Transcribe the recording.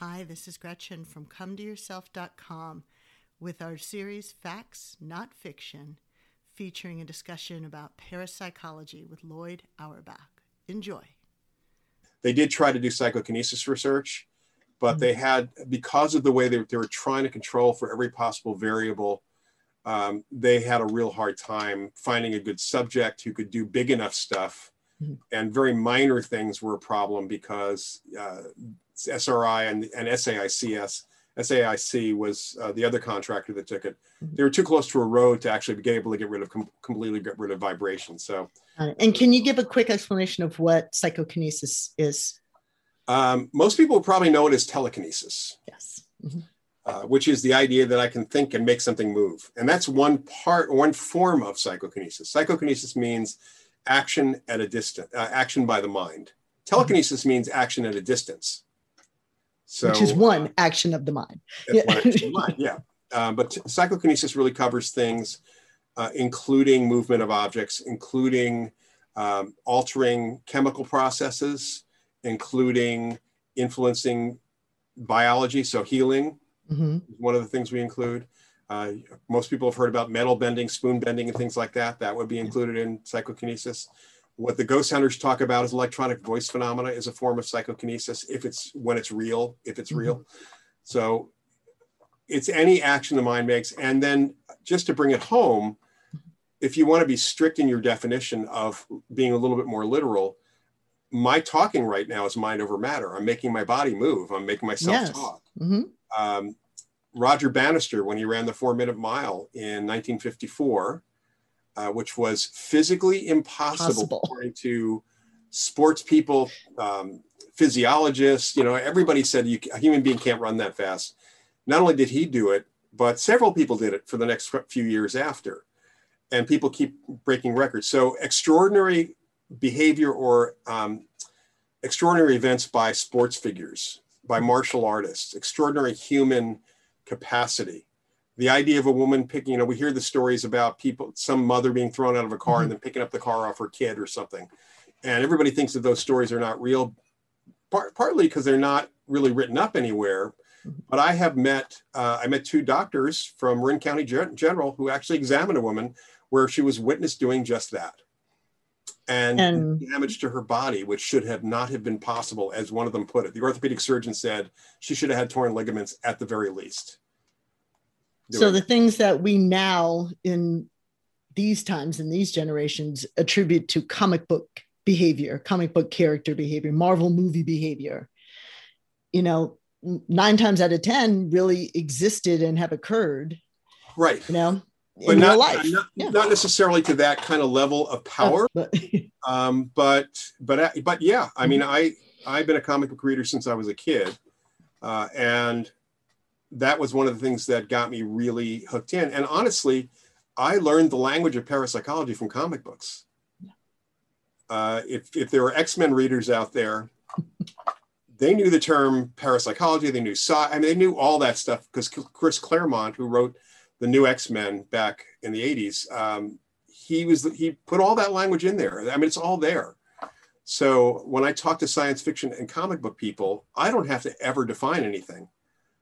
Hi, this is Gretchen from ComeToYourself.com with our series Facts, Not Fiction, featuring a discussion about parapsychology with Lloyd Auerbach. Enjoy. They did try to do psychokinesis research, but mm-hmm. they had, because of the way they, they were trying to control for every possible variable, um, they had a real hard time finding a good subject who could do big enough stuff. Mm-hmm. And very minor things were a problem because uh, SRI and, and SAICS. SAIC was uh, the other contractor that took it. Mm-hmm. They were too close to a road to actually be able to get rid of com- completely get rid of vibration. So, and can you give a quick explanation of what psychokinesis is? Um, most people probably know it as telekinesis. Yes. Mm-hmm. Uh, which is the idea that I can think and make something move. And that's one part, one form of psychokinesis. Psychokinesis means action at a distance, uh, action by the mind. Telekinesis mm-hmm. means action at a distance. So, which is one action of the mind. Yeah. The mind, yeah. Um, but t- psychokinesis really covers things, uh, including movement of objects, including um, altering chemical processes, including influencing biology, so healing. Mm-hmm. One of the things we include. Uh, most people have heard about metal bending, spoon bending, and things like that. That would be included in psychokinesis what the ghost hunters talk about is electronic voice phenomena is a form of psychokinesis if it's when it's real if it's mm-hmm. real so it's any action the mind makes and then just to bring it home if you want to be strict in your definition of being a little bit more literal my talking right now is mind over matter i'm making my body move i'm making myself yes. talk mm-hmm. um, roger bannister when he ran the four minute mile in 1954 uh, which was physically impossible Possible. according to sports people, um, physiologists. You know, everybody said you, a human being can't run that fast. Not only did he do it, but several people did it for the next few years after, and people keep breaking records. So extraordinary behavior or um, extraordinary events by sports figures, by martial artists, extraordinary human capacity the idea of a woman picking, you know, we hear the stories about people, some mother being thrown out of a car mm-hmm. and then picking up the car off her kid or something. And everybody thinks that those stories are not real, par- partly because they're not really written up anywhere. Mm-hmm. But I have met, uh, I met two doctors from Marin County General who actually examined a woman where she was witness doing just that. And, and, damage to her body, which should have not have been possible, as one of them put it. The orthopedic surgeon said she should have had torn ligaments at the very least so the things that we now in these times in these generations attribute to comic book behavior comic book character behavior marvel movie behavior you know nine times out of ten really existed and have occurred right you know but in not, real life. Not, yeah. not, necessarily to that kind of level of power uh, but, um, but but but yeah i mean i i've been a comic book reader since i was a kid uh, and that was one of the things that got me really hooked in. And honestly, I learned the language of parapsychology from comic books. Uh, if, if there were X-Men readers out there, they knew the term parapsychology. They knew I mean, they knew all that stuff because Chris Claremont, who wrote the new X-Men back in the '80s, um, he was he put all that language in there. I mean, it's all there. So when I talk to science fiction and comic book people, I don't have to ever define anything